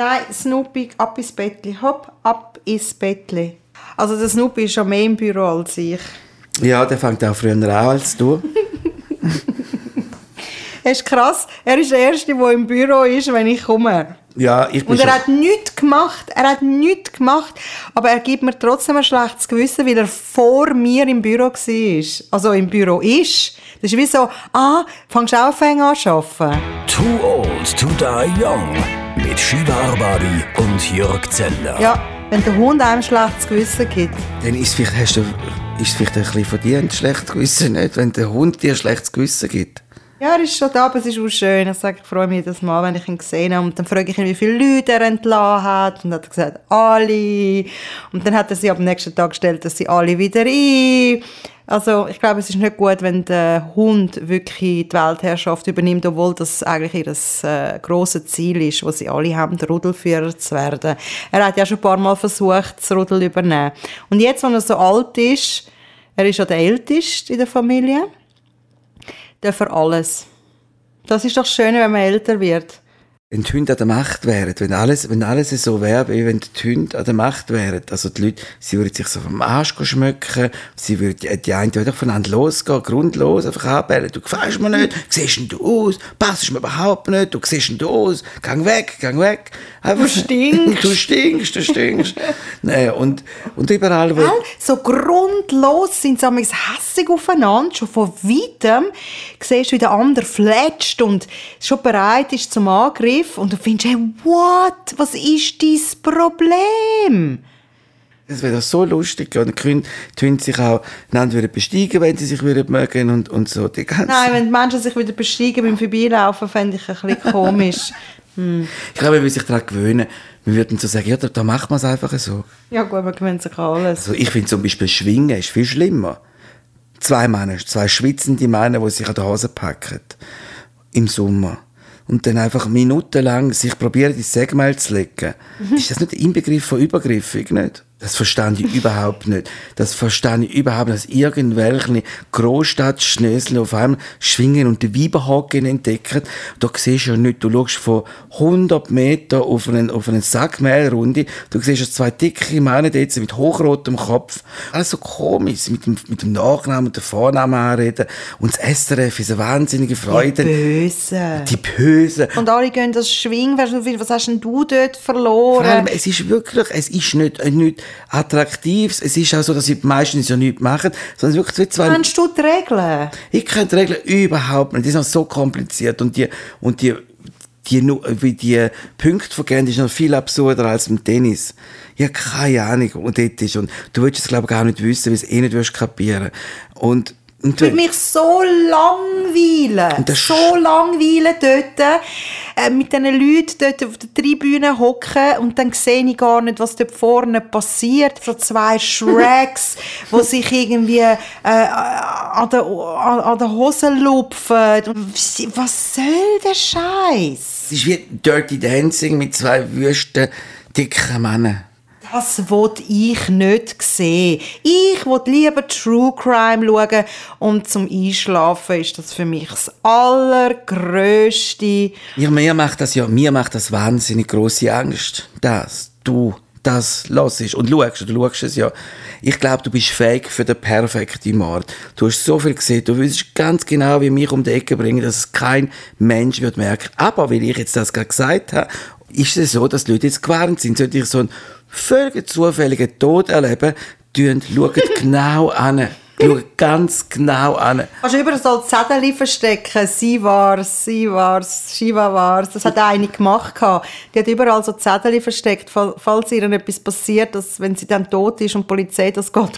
Nein, Snoopy, ab ins Bettli. Hopp, ab ins Bettli. Also der Snoopy ist schon mehr im Büro als ich. Ja, der fängt auch früher an als du. Es ist krass. Er ist der Erste, der im Büro ist, wenn ich komme. Ja, ich bin Und er schon- hat nichts gemacht. Er hat nichts gemacht. Aber er gibt mir trotzdem ein schlechtes Gewissen, weil er vor mir im Büro war. Also im Büro ist. Das ist wie so, ah, fangst du auch fäng an zu arbeiten? Too Old to Die Young mit Shiva Arbari und Jörg Zeller. Ja, wenn der Hund einem ein schlechtes Gewissen gibt. Dann ist vielleicht, hast du, ist vielleicht ein bisschen verdient, schlechtes Gewissen nicht, wenn der Hund dir ein schlechtes Gewissen gibt. Ja, er ist schon da, aber es ist auch schön. Ich sage, ich freue mich jedes Mal, wenn ich ihn gesehen habe. Und dann frage ich ihn, wie viele Leute er entlassen hat. Und dann hat er gesagt, alle. Und dann hat er sie am nächsten Tag gestellt, dass sie alle wieder ein. Also, ich glaube, es ist nicht gut, wenn der Hund wirklich die Weltherrschaft übernimmt, obwohl das eigentlich ihr äh, grosses Ziel ist, was sie alle haben, Rudelführer zu werden. Er hat ja schon ein paar Mal versucht, das Rudel zu übernehmen. Und jetzt, wenn er so alt ist, er ist ja der Älteste in der Familie, darf er alles. Das ist doch schön, wenn man älter wird. Wenn die Hunde an der Macht wären, wenn alles, wenn alles so wäre, wie wenn die Hunde an der Macht wären, also die Leute, sie würden sich so vom Arsch schmücken, sie würden, die, die einen würden voneinander losgehen, grundlos, einfach anbellen, du gefällst mir nicht, siehst du aus, passest mir überhaupt nicht, du siehst du aus, gang weg, gang weg. Einfach, Du stinkst. du stinkst, du stinkst. nee, und, und überall, wo? So grundlos sind sie hässig aufeinander, schon von weitem siehst du, wie der andere fletscht und schon bereit ist zum Angriff und du findest, hey, what? Was ist dein Problem? Es wäre doch so lustig, und die Hunde sich auch einander würden besteigen, wenn sie sich würden mögen und, und so. Die ganze Nein, wenn die Menschen sich wieder besteigen beim Vorbeilaufen, fände ich ein bisschen komisch. Ich glaube, man würde sich daran gewöhnen. Wir würden so sagen, ja, da, macht man es einfach so. ja gut, man gewöhnt sich alles. Also ich finde zum Beispiel Schwingen ist viel schlimmer. Zwei Männer, zwei schwitzende Männer, die sich an die Hose packen. Im Sommer. Und dann einfach minutenlang sich probieren, ins Segmel zu legen. Ist das nicht der Inbegriff von übergriffig, nicht? Das verstehe ich überhaupt nicht. Das verstehe ich überhaupt nicht, dass irgendwelche Großstadtschnösel auf einmal schwingen und den Weiberhaken entdecken. Da siehst du ja nicht, du schaust von 100 Meter auf einen, auf einen Sackmehlrunde, du siehst ja zwei dicke Männer dort mit hochrotem Kopf. Alles so komisch, mit dem, mit dem Nachnamen und dem Vornamen anreden. Und das SRF ist eine wahnsinnige Freude. Böse. Die Bösen. Und alle gehen das Schwingen. Weißt du, Was hast denn du dort Vor allem, verloren? es ist wirklich, es ist nicht, nicht attraktiv. Es ist auch so, dass sie meistens ja nichts machen, sondern wirklich wie zwei, Kennst du die Regeln? ich kenne die Regeln überhaupt nicht. Die sind so kompliziert und die, und die, die, wie die Punkte vergehen, ist noch viel absurder als im Tennis. Ich habe keine Ahnung, wo dort ist. Und du willst es, glaube ich, gar nicht wissen, weil du es eh nicht wirst kapieren. Und, und würde mich so langweilen. So langweilen dort. Äh, mit diesen Leuten dort auf der Tribüne hocken und dann sehe ich gar nicht, was dort vorne passiert. So zwei Shreks, die sich irgendwie äh, an, der, an, an der Hose lupfen. Was soll der Scheiß? es ist wie Dirty Dancing mit zwei wüsten, dicken Männern. Das will ich nicht sehen. Ich will lieber True Crime schauen und zum Einschlafen ist das für mich das allergrößte. Ja, mir macht das ja, mir macht das wahnsinnig große Angst, dass du das hörst und schaust, du schaust es ja. Ich glaube, du bist fähig für den perfekten Mord. Du hast so viel gesehen, du wüsstest ganz genau, wie mich um die Ecke bringen, dass kein Mensch wird merken. Aber, weil ich jetzt das gerade gesagt habe, ist es so, dass die Leute jetzt gewarnt sind. Sollte ich so einen völlig zufälligen Tod erleben, schaut genau an. Schaut ganz genau an. Kannst du überall so Zettel verstecken? Sie war's, sie war's, Shiva war's. Das hat eine gemacht. Die hat überall so Zettel versteckt, fall- falls ihr etwas passiert, dass, wenn sie dann tot ist und die Polizei das geht,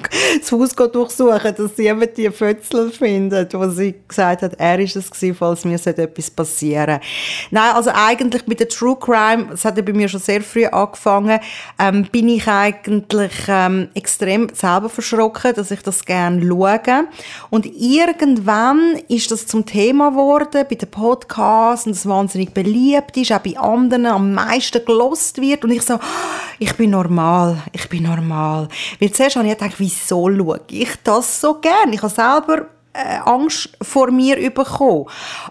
das Haus durchsuchen, dass sie eben die Fötzel findet, wo sie gesagt hat, er ist es gewesen, falls mir sollte etwas passieren. Nein, also eigentlich mit der True Crime, das hat ja bei mir schon sehr früh angefangen, ähm, bin ich eigentlich ähm, extrem selber verschrocken, dass ich das gerne schaue. Und irgendwann ist das zum Thema geworden bei den Podcasts und es wahnsinnig beliebt ist, auch bei anderen am meisten gelost wird und ich so, ich bin normal, ich bin normal. Weil zuerst habe ich gedacht, wieso schaue ich das so gern? Ich habe selber äh, Angst vor mir bekommen.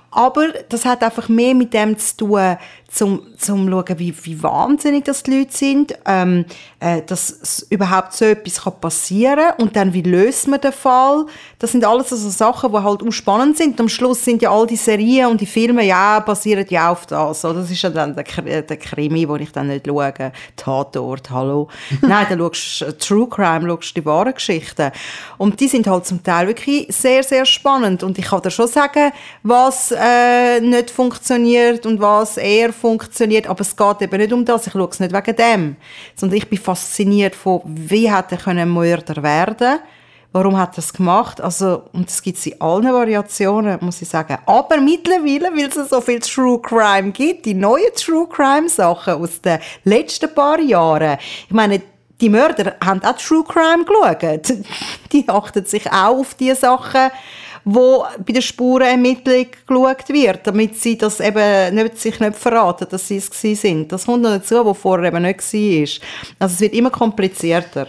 Aber das hat einfach mehr mit dem zu tun, zum, zum schauen, wie, wie wahnsinnig das die Leute sind, ähm, äh, dass überhaupt so etwas kann passieren und dann, wie löst man den Fall? Das sind alles so Sachen, die halt auch spannend sind. Und am Schluss sind ja all die Serien und die Filme, ja, basieren ja auf das. Oder? Das ist ja dann der, der Krimi, den ich dann nicht schaue. Tatort, hallo. Nein, dann schaust du True Crime, schaust die wahren Geschichten. Und die sind halt zum Teil wirklich sehr, sehr spannend. Und ich kann dir schon sagen, was äh, nicht funktioniert und was eher funktioniert. Aber es geht eben nicht um das. Ich schaue es nicht wegen dem. Sondern ich bin fasziniert von, wie hätte er ein Mörder werden Warum hat er das gemacht? Also, und das gibt es in allen Variationen, muss ich sagen. Aber mittlerweile, weil es so viel True Crime gibt, die neuen True Crime Sachen aus den letzten paar Jahren. Ich meine, die Mörder haben auch True Crime geschaut. Die achten sich auch auf die Sachen, wo bei der Spurenermittlung geschaut wird, damit sie das eben nicht, sich nicht verraten, dass sie es sind. Das kommt noch dazu, was vorher eben nicht war. Also es wird immer komplizierter.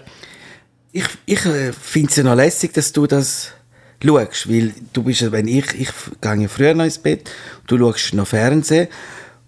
Ich, ich äh, finde es ja noch lässig, dass du das schaust, weil du bist, wenn ich, ich gehe früher noch ins Bett, du schaust noch Fernsehen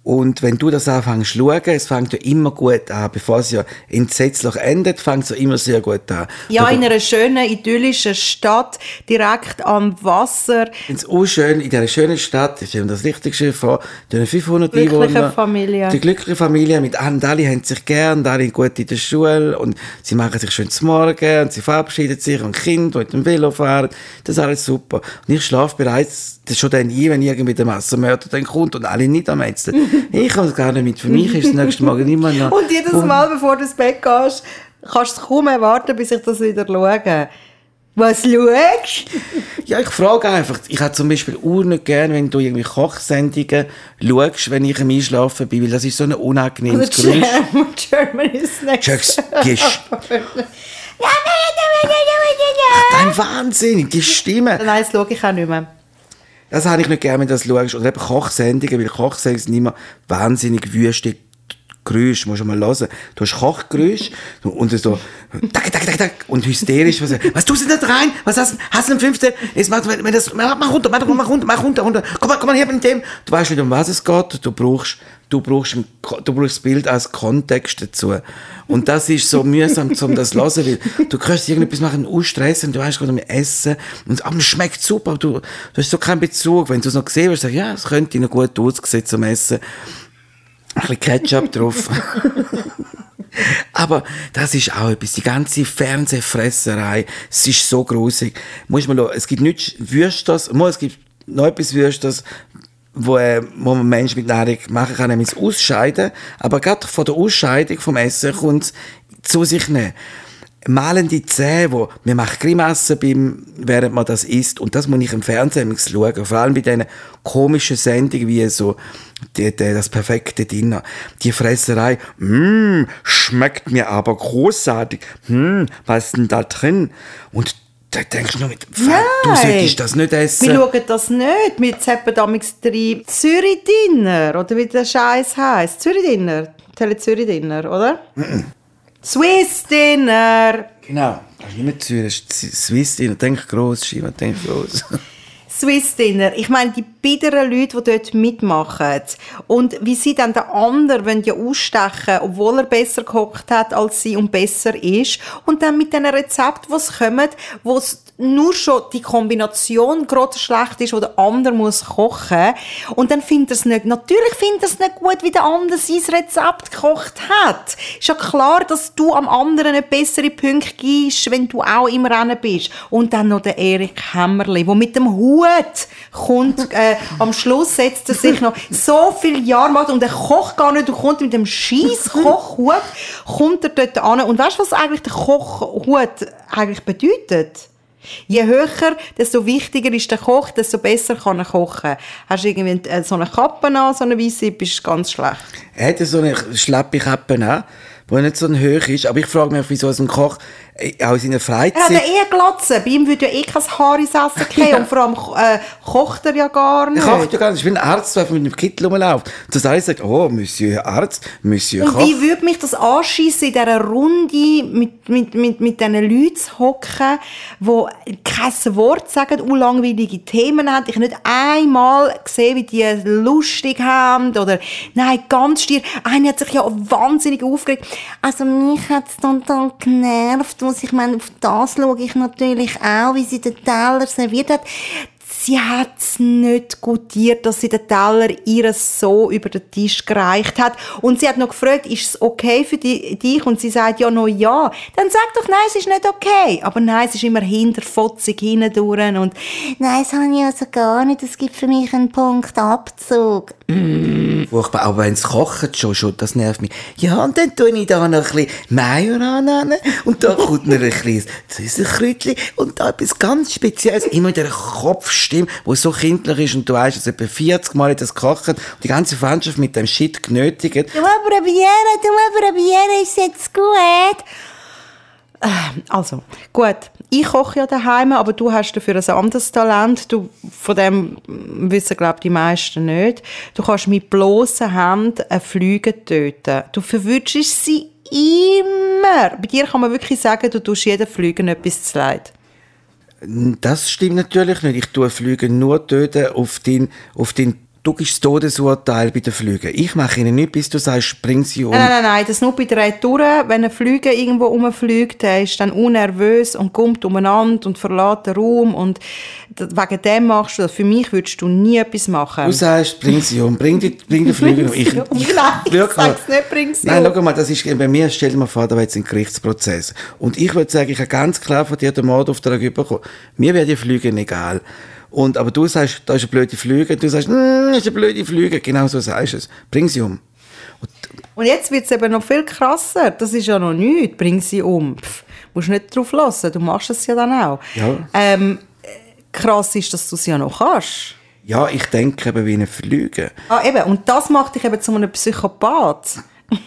und wenn du das anfängst zu schauen, es fängt ja immer gut an. Bevor es ja entsetzlich endet, fängt es ja immer sehr gut an. Ja, in einer schönen, idyllischen Stadt, direkt am Wasser. Es auch schön, in dieser schönen Stadt, ist eben das Richtige vor, die 500 glückliche Einwohner. Familie. Die glückliche Familie, mit und alle haben sich gern, alle gut in der Schule und sie machen sich schön zum Morgen und sie verabschieden sich und Kind, mit dem Velo fahren. Das ist alles super. Und ich schlafe bereits das schon dann ein, wenn irgendwie der Massenmörder dann kommt und alle nicht am Ätzten. ich kann es gar nicht mit. Für mich ist das nächste Mal immer noch... Und jedes Mal, bevor du ins Bett gehst, kannst du es kaum erwarten, bis ich das wieder schaue. Was schaust Ja, ich frage einfach. Ich hätte zum Beispiel auch nicht gern, wenn du irgendwie Kochsendungen schaust, wenn ich am Einschlafen bin, weil das ist so ein unangenehmes also Geräusch. Germany's Next. Dein Wahnsinn, die Stimme. Nein, das schaue ich auch nicht mehr. Das habe ich nicht gerne, wenn du das schaust. Oder eben Kochsendungen, weil Kochsendungen sind immer wahnsinnig wüste Geräusche, musst du mal hören. Du hast Kochgeräusche und so, tak, tak, tak, tak, und hysterisch, was, was tust du da rein? Was hast, hast du im fünften? Jetzt mach, wenn mach runter, mach, mach runter, mach runter, runter. Komm mal, komm mal her mit dem. Du weißt nicht, um was es geht. Du brauchst, du brauchst, du brauchst das Bild als Kontext dazu. Und das ist so mühsam, um das zu hören, weil du kannst irgendetwas machen, ausstressen, du weißt gerade um Essen, und, aber es schmeckt super, du, du hast so keinen Bezug. Wenn du es noch gesehen hast, sagst ja, es könnte noch gut aussehen zum Essen. Ein bisschen Ketchup drauf. Aber das ist auch etwas, die ganze Fernsehfresserei, es ist so grusig. Muss man es gibt nichts Würstes, es gibt noch etwas Würstes, wo, äh, wo man Menschen mit Nahrung machen kann, nämlich das Ausscheiden. Aber gerade von der Ausscheidung vom Essen kommt es zu sich nehmen malende Zähne, wo man macht Grimassen beim, während man das isst. Und das muss ich im Fernsehen schauen. Vor allem bei diesen komischen Sendungen wie so die, die, das perfekte Dinner. Die Fresserei, mmm, schmeckt mir aber großartig. Hm, was ist denn da drin? Und da denkst du nur mit, du solltest das nicht essen. Wir schauen das nicht. Wir zappen damals drei Zürich-Dinner, oder wie der Scheiß heisst. Zürich-Dinner. Tele Zürich-Dinner, oder? Mm -mm. Swiss Dinner. Genau, das ist nicht mehr Zürich, Swiss Dinner. Denk gross, Shiva, denk gross. Swiss Dinner. Ich meine, die biederen Leute, die dort mitmachen. Und wie sie dann den anderen ja ausstechen obwohl er besser gekocht hat als sie und besser ist. Und dann mit diesen Rezepten, die kommen, wo es nur schon die Kombination gerade schlecht ist, wo der andere muss kochen und dann findet er es nicht, natürlich findet er es nicht gut, wie der andere sein Rezept gekocht hat. Ist ja klar, dass du am anderen nicht bessere Punkte gibst, wenn du auch im Rennen bist. Und dann noch der Erik Hämmerli, der mit dem Hut kommt, äh, am Schluss setzt er sich noch so viele Jahre macht und er kocht gar nicht, du kommt mit dem scheiß Kochhut, kommt er dort an und weißt du, was eigentlich der Kochhut eigentlich bedeutet? Je höher, desto wichtiger ist der Koch, desto besser kann er kochen. Hast du irgendwie so eine Kappe an, so eine weiße, bist du ganz schlecht. Er hat so eine schlappe Kappe an, wo nicht so hoch ist. Aber ich frage mich, wieso so ein Koch äh, auch in seiner Er hat Freizeit... ja eh Glatze. Bei ihm würde ja eh kein Haar ins Essen gehen. Und vor allem äh, kocht er ja gar Er nicht. kocht ja gar nicht. Ich bin ein Arzt, der mit einem Kittel rumläuft. Das alles sagt, oh, Monsieur Arzt, Monsieur Und Koch. wie würde mich das anschiessen, in dieser Runde mit, mit, mit, mit diesen Leuten zu hocken, die kein Wort sagen, unlangweilige Themen haben. Ich nicht einmal gesehen, wie die lustig haben. Oder, nein, ganz stier. Einer hat sich ja wahnsinnig aufgeregt. Also, mich hat es total genervt, was ich meine, auf das schaue ich natürlich auch, wie sie den Teller serviert hat. Sie hat es nicht gutiert, dass sie den Teller ihr so über den Tisch gereicht hat. Und sie hat noch gefragt, ist es okay für di- dich? Und sie sagt ja noch ja. Dann sag doch, nein, es ist nicht okay. Aber nein, es ist immer hinterfotzig hindurch. Und nein, das habe ich also gar nicht. Es gibt für mich einen Punkt Abzug. Furchtbar. Aber wenn es kocht, schon, schon, das nervt mich. Ja, und dann tue ich da noch ein bisschen Majoran an. Und da kommt noch ein bisschen Süßkräutchen. Und da etwas ganz Spezielles. Immer mit einer Kopfstimme, die so kindlich ist. Und du weißt, dass etwa 40 Mal das kocht. Und die ganze Freundschaft mit dem Shit genötigt. Du mal probieren, du mal probieren, ist jetzt gut. Äh, Also, gut. Ich koche ja daheim, aber du hast dafür ein anderes Talent. Du, von dem wissen, glaube ich, die meisten nicht. Du kannst mit bloßen Händen eine Flüge töten. Du verwünschst sie immer. Bei dir kann man wirklich sagen, du tust jeden Flügen etwas zu leid. Das stimmt natürlich nicht. Ich tue Flüge nur töten auf den, auf den, du gibst das Todesurteil bei den Flügen. Ich mache ihnen nicht, bis du sagst, bring sie um. Nein, nein, nein, das nur bei der Retour. Wenn ein Flüger irgendwo rumfliegt, der ist dann unnervös und kommt umeinander und verlässt den Raum und wegen dem machst du das. Für mich würdest du nie etwas machen. Du sagst, bring sie um, bring, die, bring den Flüger um. Bring sie um. Nein, ich sag's nicht, bring sie Nein, um. schau mal, das ist, bei mir, stell dir mal vor, da wäre jetzt ein Gerichtsprozess. Und ich würde sagen, ich habe ganz klar von dir den Mordauftrag bekommen. Mir wäre die Flüge egal. Und, aber du sagst, da ist eine blöde Flüge, du sagst, mm, das ist eine blöde Flüge. Genau so sagst du es. Bring sie um. Und jetzt wird es eben noch viel krasser. Das ist ja noch nichts. Bring sie um. Pff, musst nicht drauf lassen. Du machst es ja dann auch. Ja. Ähm, äh, krass ist, dass du es ja noch kannst. Ja, ich denke eben wie eine Flüge. Ah, eben. Und das macht dich eben zu einem Psychopath.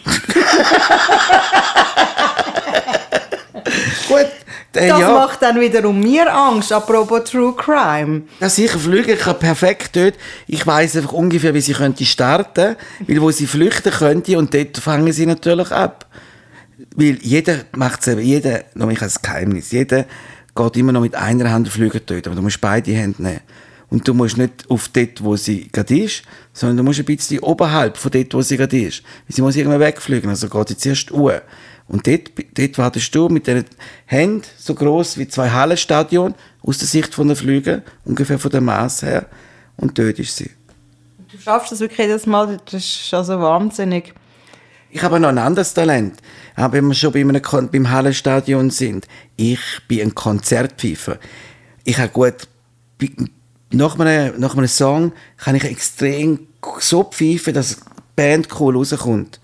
Gut, äh, Das ja. macht dann wiederum mir Angst, apropos True Crime. Ja, sicher, Flüge kann perfekt dort. Ich weiss einfach ungefähr, wie sie könnte starten, weil wo sie flüchten könnte und dort fangen sie natürlich ab. Weil jeder macht es eben, jeder, noch ich als Geheimnis, jeder geht immer noch mit einer Hand Flüger töten, aber du musst beide Hände nehmen. Und du musst nicht auf dort, wo sie gerade ist, sondern du musst ein bisschen oberhalb von dort, wo sie gerade ist. Weil sie muss irgendwann wegfliegen, also geht sie zuerst uhr. Und dort, dort wartest du mit den Händen so groß wie zwei Hallenstadion aus der Sicht von der Flüge, ungefähr von der Maß her, und tötest sie. Du schaffst das wirklich jedes Mal, das ist also wahnsinnig. Ich habe noch ein anderes Talent. Aber wenn wir schon bei einem Kon beim Hallenstadion sind, ich bin ein Konzertpfeifer. Ich habe gut, nach einem, nach einem Song kann ich extrem so pfeifen, dass die Band cool rauskommt.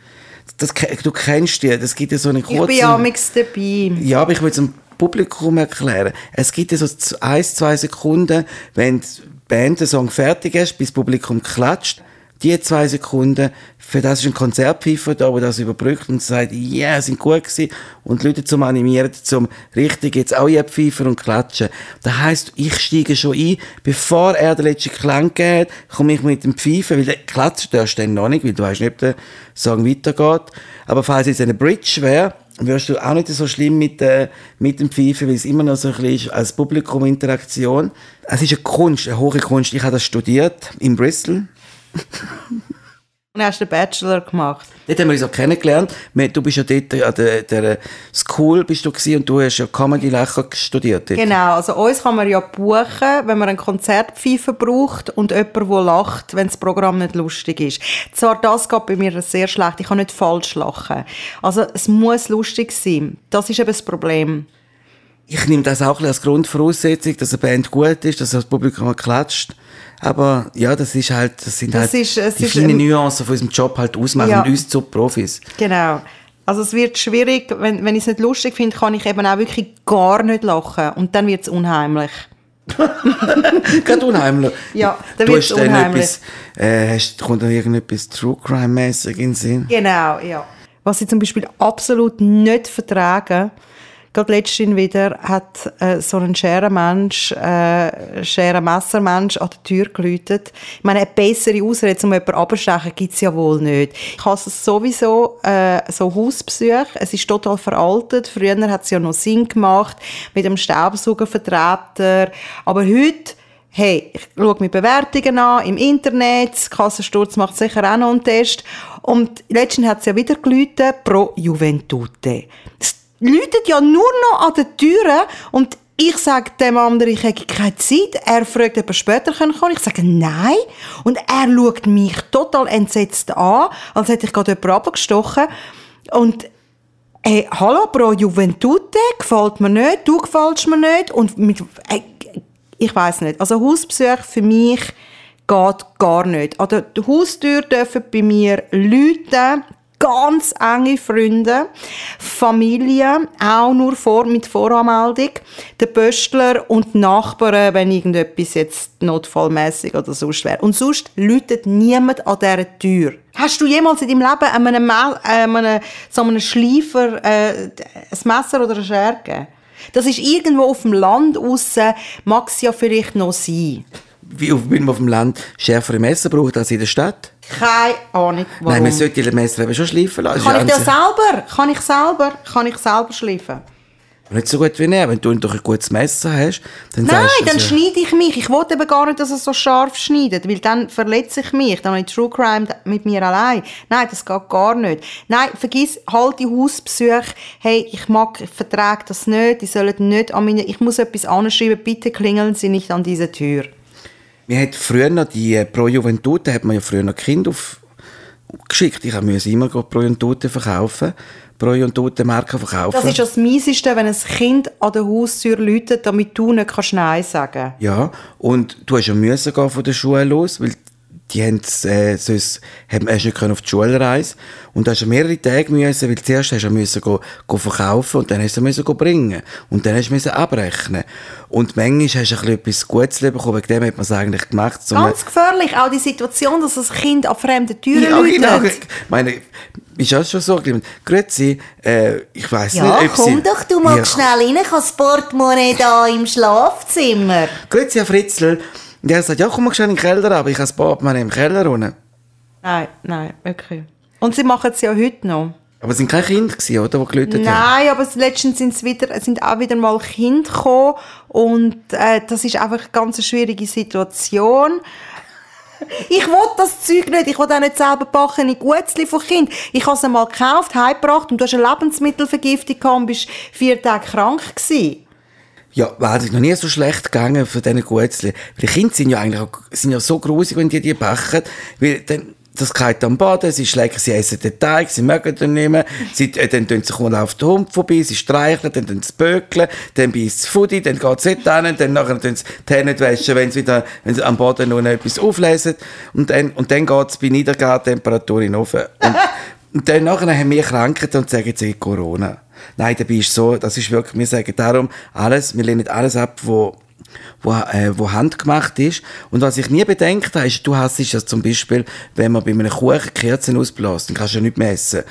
Das, du kennst die, das gibt ja so einen Ich kurzen... bin ja dabei. Ja, aber ich will es dem Publikum erklären. Es gibt ja so ein, zwei Sekunden, wenn die Band den Song fertig ist, bis das Publikum klatscht. Die zwei Sekunden, für das ist ein Konzertpfeifer da, der das überbrückt und sagt, ja, yeah, sind gut gewesen. Und die Leute zum Animieren, zum richtig jetzt auch ihr Pfeifer und klatschen. Das heisst, ich steige schon ein, bevor er den letzten Klang geht, komme ich mit dem Pfeifen, weil der klatschen darfst du dann noch nicht, weil du weißt nicht, ob der Song weitergeht. Aber falls jetzt eine Bridge wäre, wirst du auch nicht so schlimm mit, äh, mit dem Pfeifen, weil es immer noch so ein bisschen ist als Publikuminteraktion. Es ist eine Kunst, eine hohe Kunst. Ich habe das studiert in Bristol. Und hast den Bachelor gemacht. Dort haben wir uns auch kennengelernt. Du bist ja dort an der, der School bist du gewesen und du hast ja Comedy Lachen studiert. Dort. Genau, also uns kann man ja buchen, wenn man einen Konzertpfeifer braucht und jemand, der lacht, wenn das Programm nicht lustig ist. Zwar das geht bei mir sehr schlecht, ich kann nicht falsch lachen. Also es muss lustig sein. Das ist eben das Problem. Ich nehme das auch ein als Grundvoraussetzung, dass eine Band gut ist, dass das Publikum klatscht. Aber ja, das ist halt, das sind Das halt ist- es die ist, kleinen Nuancen von unserem Job halt ausmachen Ja. und uns zu Profis. Genau. Also es wird schwierig, wenn, wenn ich es nicht lustig finde, kann ich eben auch wirklich gar nicht lachen. Und dann wird es unheimlich. Gerade unheimlich. Ja, dann hast dann unheimlich. etwas, äh, hast, kommt da irgendetwas True Crime-mäßig in den Sinn? Genau, ja. Was ich zum Beispiel absolut nicht vertrage, Gerade letztens wieder hat äh, so ein Scherenmensch, äh, Scherenmessermensch an der Tür geläutet. Ich meine, eine bessere Ausrede, um jemanden abzustechen, gibt es ja wohl nicht. Ich hasse sowieso äh, so Hausbesuche. Es ist total veraltet. Früher hat es ja noch Sinn gemacht mit dem Staubsaugervertreter. Aber heute hey, ich schaue mir Bewertungen an im Internet, Kassensturz macht sicher auch noch einen Test. Und letztens hat es ja wieder geläutet, pro Juventute. Das läutet ja nur noch an den Türen und ich sage dem anderen, ich habe keine Zeit. Er fragt, ob er später kommen kann. Ich sage, nein. Und er schaut mich total entsetzt an, als hätte ich gerade jemanden abgestochen. Und hey, hallo, pro Juventute, gefällt mir nicht, du gefällst mir nicht. Und mit, hey, ich weiß nicht. Also Hausbesuch für mich geht gar nicht. An der Haustür dürfen bei mir Leute ganz enge Freunde, Familie, auch nur vor, mit Voranmeldung, der Pöstler und die Nachbarn, wenn irgendetwas jetzt notfallmäßig oder sonst wäre. Und sonst läutet niemand an dieser Tür. Hast du jemals in deinem Leben einem, einem, so einem Schleifer äh, ein Messer oder eine Schere gegeben? Das ist irgendwo auf dem Land aussen, mag es ja vielleicht noch sein. Wie auf, wenn man auf dem Land schärfere Messer braucht als in der Stadt? Keine Ahnung, warum. Nein, man sollte die Messer eben schon schleifen lassen. Kann ich das selber? Kann ich selber? Kann ich selber schleifen? Nicht so gut wie er. Wenn du doch ein gutes Messer hast, dann Nein, sagst du, dann also- schneide ich mich. Ich wollte eben gar nicht, dass er so scharf schneidet, weil dann verletze ich mich. Dann habe ich True Crime mit mir allein. Nein, das geht gar nicht. Nein, vergiss, halt die Hausbesuche. Hey, ich mag, ich vertrage das nicht. Die sollen nicht an meine, ich muss etwas anschreiben. Bitte klingeln Sie nicht an diese Tür. Wir hat früher noch die äh, Pro Juventute, hat man ja früher noch Kinder auf geschickt. Ich musste immer Pro Juventute verkaufen. Pro Juventute Marken verkaufen. Das ist das Mieseste, wenn ein Kind an der Haustür läutet, damit du nicht kannst Nein sagen Ja, und du hast ja müssen gehen von der Schule los, weil die haben äh, sonst haben, hast nicht können auf die Schulreise und da hast du mehrere Tage müssen, weil zuerst hast du müssen go, go verkaufen und dann hast du müssen go bringen und dann hast du müssen abrechnen und manchmal hast du ein bisschen etwas Gutes bekommen, wegen dem hat man es eigentlich gemacht. So Ganz gefährlich, auch die Situation, dass das Kind an fremden Türen ja, läutet. genau. Ich meine, ist das schon so? Grüezi, äh, ich weiss Ja, nicht, ob komm Sie... doch du mal Ja. schnell rein, ich habe das Portemonnaie da im Schlafzimmer. Grüezi, Herr Fritzl. Und er sagt, ja, komm mal schnell in den Keller, aber ich habe das Portemonnaie im Keller unten. Nein, nein, wirklich. Und sie machen es ja heute noch. Aber es waren keine Kinder, gewesen, oder, die gelötet haben. Nein, aber letztens sind, wieder, sind auch wieder mal Kinder gekommen und äh, das ist einfach eine ganz schwierige Situation. Ich will das Zeug nicht. Ich will auch nicht selber backene Gutzli von Kind. Ich habe es einmal gekauft, heimgebracht und du hast eine Lebensmittelvergiftung gehabt und bist vier Tage krank gewesen. Ja, war es noch nie so schlecht gegangen für diese Gutzli. Weil die Kinder sind ja eigentlich auch, sind ja so grusig, wenn die die backen. Weil dann, das geht am Boden, sie schlägen, sie essen den Teig, sie mögen den nicht mehr. Sie, äh, dann tun sie mal auf den Hund vorbei, sie streicheln, dann tun sie bökeln, dann beißt das Fudi, dann geht es nicht hin, dann nachher tun sie die Hände waschen, wenn sie wieder, wenn sie am Boden noch etwas auflesen. Und dann, und dann geht es bei Niedergartemperatur in den Ofen. Und, und dann nachher haben wir Krankheiten und sagen, sie Corona. Nein, dabei ist so, das ist wirklich, wir sagen darum, alles, wir lehnen alles ab, wo, wo, äh, wo handgemacht ist. Und was ich nie bedenkt habe, ist, du hast es zum Beispiel, wenn man bei einem Kuchen Kerzen ausbläst, dann kannst du ja nicht mehr essen.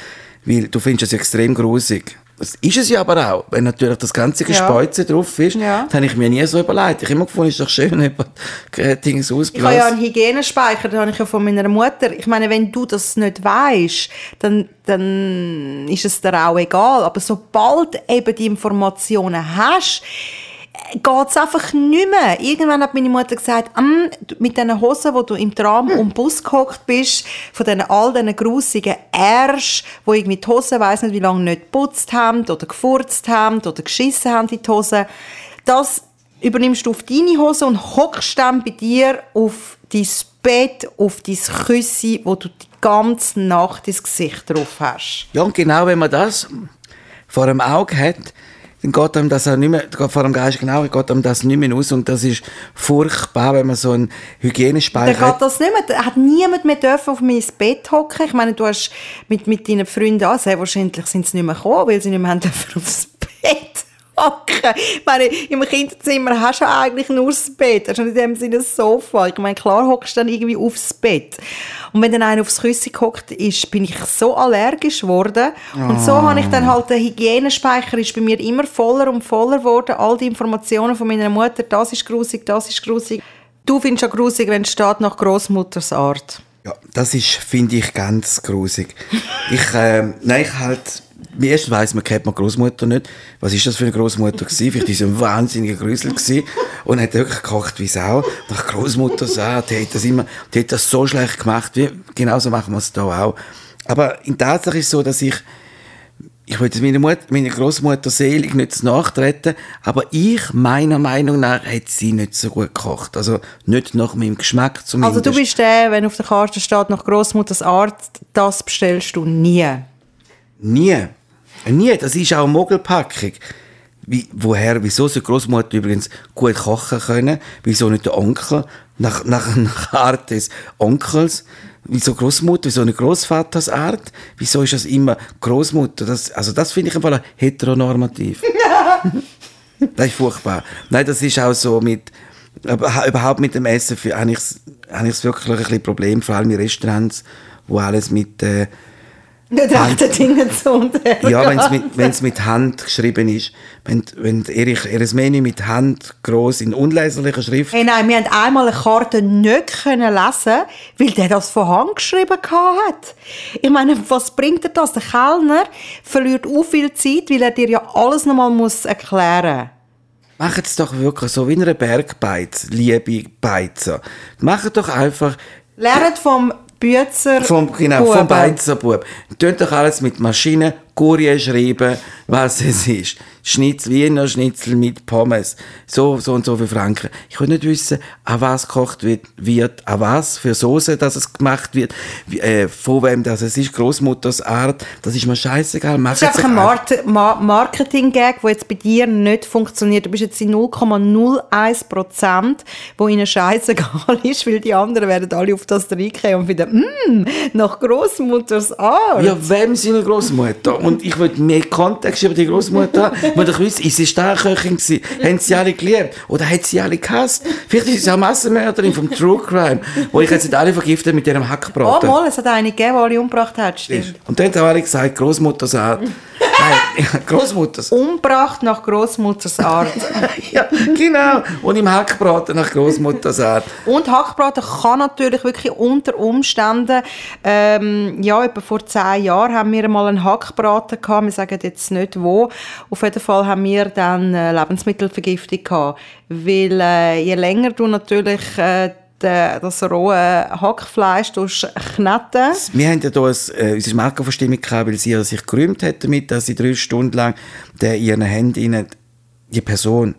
Weil du findest es extrem grusig. Das ist es ja aber auch. Wenn natürlich das ganze Gespeuze drauf ist, Ja. dann habe ich mir nie so überlegt. Ich habe immer gefunden, es ist doch schön, wenn jemand Dinge Ich habe ja ausbläst. einen Hygienespeicher, den habe ich ja von meiner Mutter. Ich meine, wenn du das nicht weißt, dann, dann ist es dir auch egal. Aber sobald eben die Informationen hast, geht es einfach nicht mehr. Irgendwann hat meine Mutter gesagt, «Mm, mit diesen Hosen, wo du im Tram um den Bus gehockt bist, von diesen, all diesen grusigen Ärsch, wo irgendwie die Hosen, weiss nicht wie lange nicht geputzt haben oder gefurzt haben oder geschissen haben in die Hose, das übernimmst du auf deine Hose und hockst dann bei dir auf dein Bett, auf dein Küssi, wo du die ganze Nacht das Gesicht drauf hast. Ja, und genau wenn man das vor dem Auge hat, dann geht einem das auch nicht mehr, geht vor dem Geist genau, geht einem das nicht mehr aus und das ist furchtbar, wenn man so einen Dann Hygienespeicher geht hat. das nicht mehr. Da hat niemand mehr dürfen auf mein Bett hocken. Ich meine, du hast mit, mit deinen Freunden an, sehr wahrscheinlich sind sie nicht mehr gekommen, weil sie nicht mehr haben dürfen aufs Bett packen. Ich meine, im Kinderzimmer hast du eigentlich nur das Bett, hast du in dem Sinne das Sofa. Ich meine, klar hockst du dann irgendwie aufs Bett. Und wenn dann einer aufs Küssi gehockt ist, bin ich so allergisch geworden. Und so habe ich dann halt, der Hygienespeicher ist bei mir immer voller und voller geworden. All die Informationen von meiner Mutter, das ist grusig, das ist grusig. Du findest ja grusig, wenn es steht nach Großmutters Art. Ja, das ist, finde ich, ganz grusig. ich, ähm, nein, ich halt, erst weiss man, kennt man Großmutter nicht. Was ist das für eine Großmutter gewesen? Vielleicht ist sie ein wahnsinniger Grüsel gewesen und hat wirklich gekocht wie Sau. Nach Großmutter sagt, die hat das immer, die hat das so schlecht gemacht, wie, genauso machen wir es da auch. Aber in Tatsache ist es so, dass ich, ich will meiner Mutter, meiner Großmutter selig nicht nachtreten, aber ich, meiner Meinung nach, hat sie nicht so gut gekocht. Also nicht nach meinem Geschmack zumindest. Also du bist der, wenn auf der Karte steht nach Großmutters Art, das bestellst du nie. Nie. Nie. Das ist auch eine Mogelpackung. Wie, woher, wieso soll Großmutter übrigens gut kochen können? Wieso nicht der Onkel? Nach, nach, nach Art des Onkels? Wieso Großmutter? Wieso nicht Großvaters Art? Wieso ist das immer Großmutter? Das, also das finde ich einfach heteronormativ. das ist furchtbar. Nein, das ist auch so mit, aber überhaupt mit dem Essen für- habe ich es wirklich ein bisschen Problem, vor allem in Restaurants, wo alles mit, äh, Nicht echte Dinge zu untergehen. ja, wenn es mit, wenn's mit Hand geschrieben ist, wenn, wenn Erich ihr Menü mit Hand groß in unleserlicher Schrift, Hey, nein, wir haben einmal eine Karte nicht können lesen, weil der das von Hand geschrieben hat. Ich meine, was bringt dir das? Der Kellner verliert auch viel Zeit, weil er dir ja alles nochmal muss erklären macht es doch wirklich so wie in einer Bergbeiz, liebe Beizer. Macht doch einfach Lernt vom Bützer vom, genau, Buben. vom Beizerbub. Tönt doch alles mit Maschinen, Courier schreiben, was es ist. Schnitzel, Wiener Schnitzel mit Pommes. So, so und so viel Franken. Ich will nicht wissen, an was gekocht wird, wird an was für Soße, dass es gemacht wird, wie, äh, von wem das es ist, Großmutters Art. Das ist mir scheißegal. Das ist einfach ein Mart Ma Marketing-Gag, der jetzt bei dir nicht funktioniert. Du bist jetzt in 0,01 Prozent, wo ihnen scheißegal ist, weil die anderen werden alle auf das reinkommen und wieder, mmm, nach Großmutters Art. Ja, wem seine Großmutter? Und ich wollte mehr Kontext über die Großmutter haben. Ich wollte wissen, ist sie Starköchin gewesen? Haben sie alle geliebt? Oder hat sie alle gehasst? Vielleicht ist sie auch Massenmörderin vom True Crime, wo ich jetzt nicht alle vergiftet mit ihrem Oh, Hackbraten. mal, es hat eine gegeben, die alle umgebracht hat, stimmt. Und dann haben alle gesagt, Großmutter sagt, nein, Großmutter Umgebracht nach Großmutters Art. Ja, genau. Und im Hackbraten nach Großmutter sagt. Und Hackbraten kann natürlich wirklich unter Umständen, ähm, ja, etwa vor zehn Jahren haben wir mal einen Hackbraten gehabt, wir sagen jetzt nicht wo. Auf jeden Fall haben wir dann äh, Lebensmittelvergiftung gehabt, weil äh, je länger du natürlich äh, de- das rohe Hackfleisch kneten. Wir haben ja hier ein, äh, unsere Markenverstimmung gehabt, weil sie ja sich gerühmt hat damit, dass sie drei Stunden lang der in ihren Händen, die Person,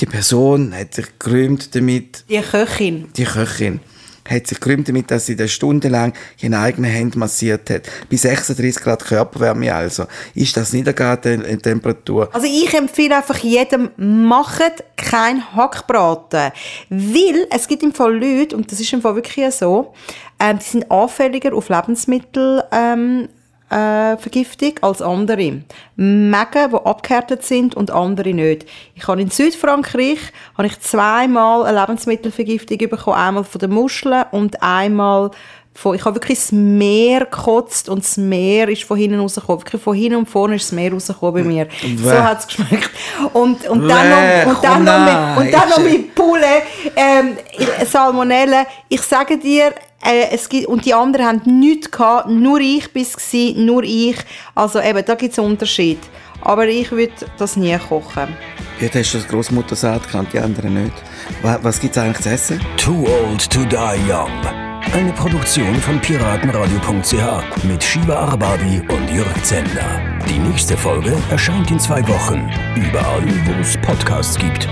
die Person hat sich gerühmt damit, die Köchin. die Köchin, hat sich gerühmt damit, dass sie das stundenlang ihre eigenen Hände massiert hat. Bei 36 Grad Körperwärme also. Ist das niedergehende in Temperatur? Also ich empfehle einfach jedem, macht kein Hackbraten. Weil es gibt im Fall Leute, und das ist im Fall wirklich so, ähm, die sind anfälliger auf Lebensmittel, ähm, äh, Vergiftung als andere. Mägen, die abgehärtet sind und andere nicht. Ich habe in Südfrankreich habe ich zweimal eine Lebensmittelvergiftung bekommen. Einmal von den Muscheln und einmal von, ich habe wirklich das Meer gekotzt und das Meer ist von hinten rausgekommen. Wirklich von hinten und vorne ist das Meer rausgekommen bei mir. So Bäh. hat es geschmeckt. Und, und dann Bäh, noch, und dann komm, noch, mit, und dann noch mit Poulet, ähm, Salmonellen. Ich sage dir, äh, es gibt, und die anderen haben nichts gehabt, nur ich bis gsi, nur ich. Also eben, da gibt es einen Unterschied. Aber ich würde das nie kochen. Jetzt hast du das Großmutter sagt, kann die anderen nicht. Was, was gibt es eigentlich zu essen? Too Old to Die Young. Eine Produktion von piratenradio.ch mit Shiva Arbabi und Jörg Zender. Die nächste Folge erscheint in zwei Wochen. Überall, wo es Podcasts gibt.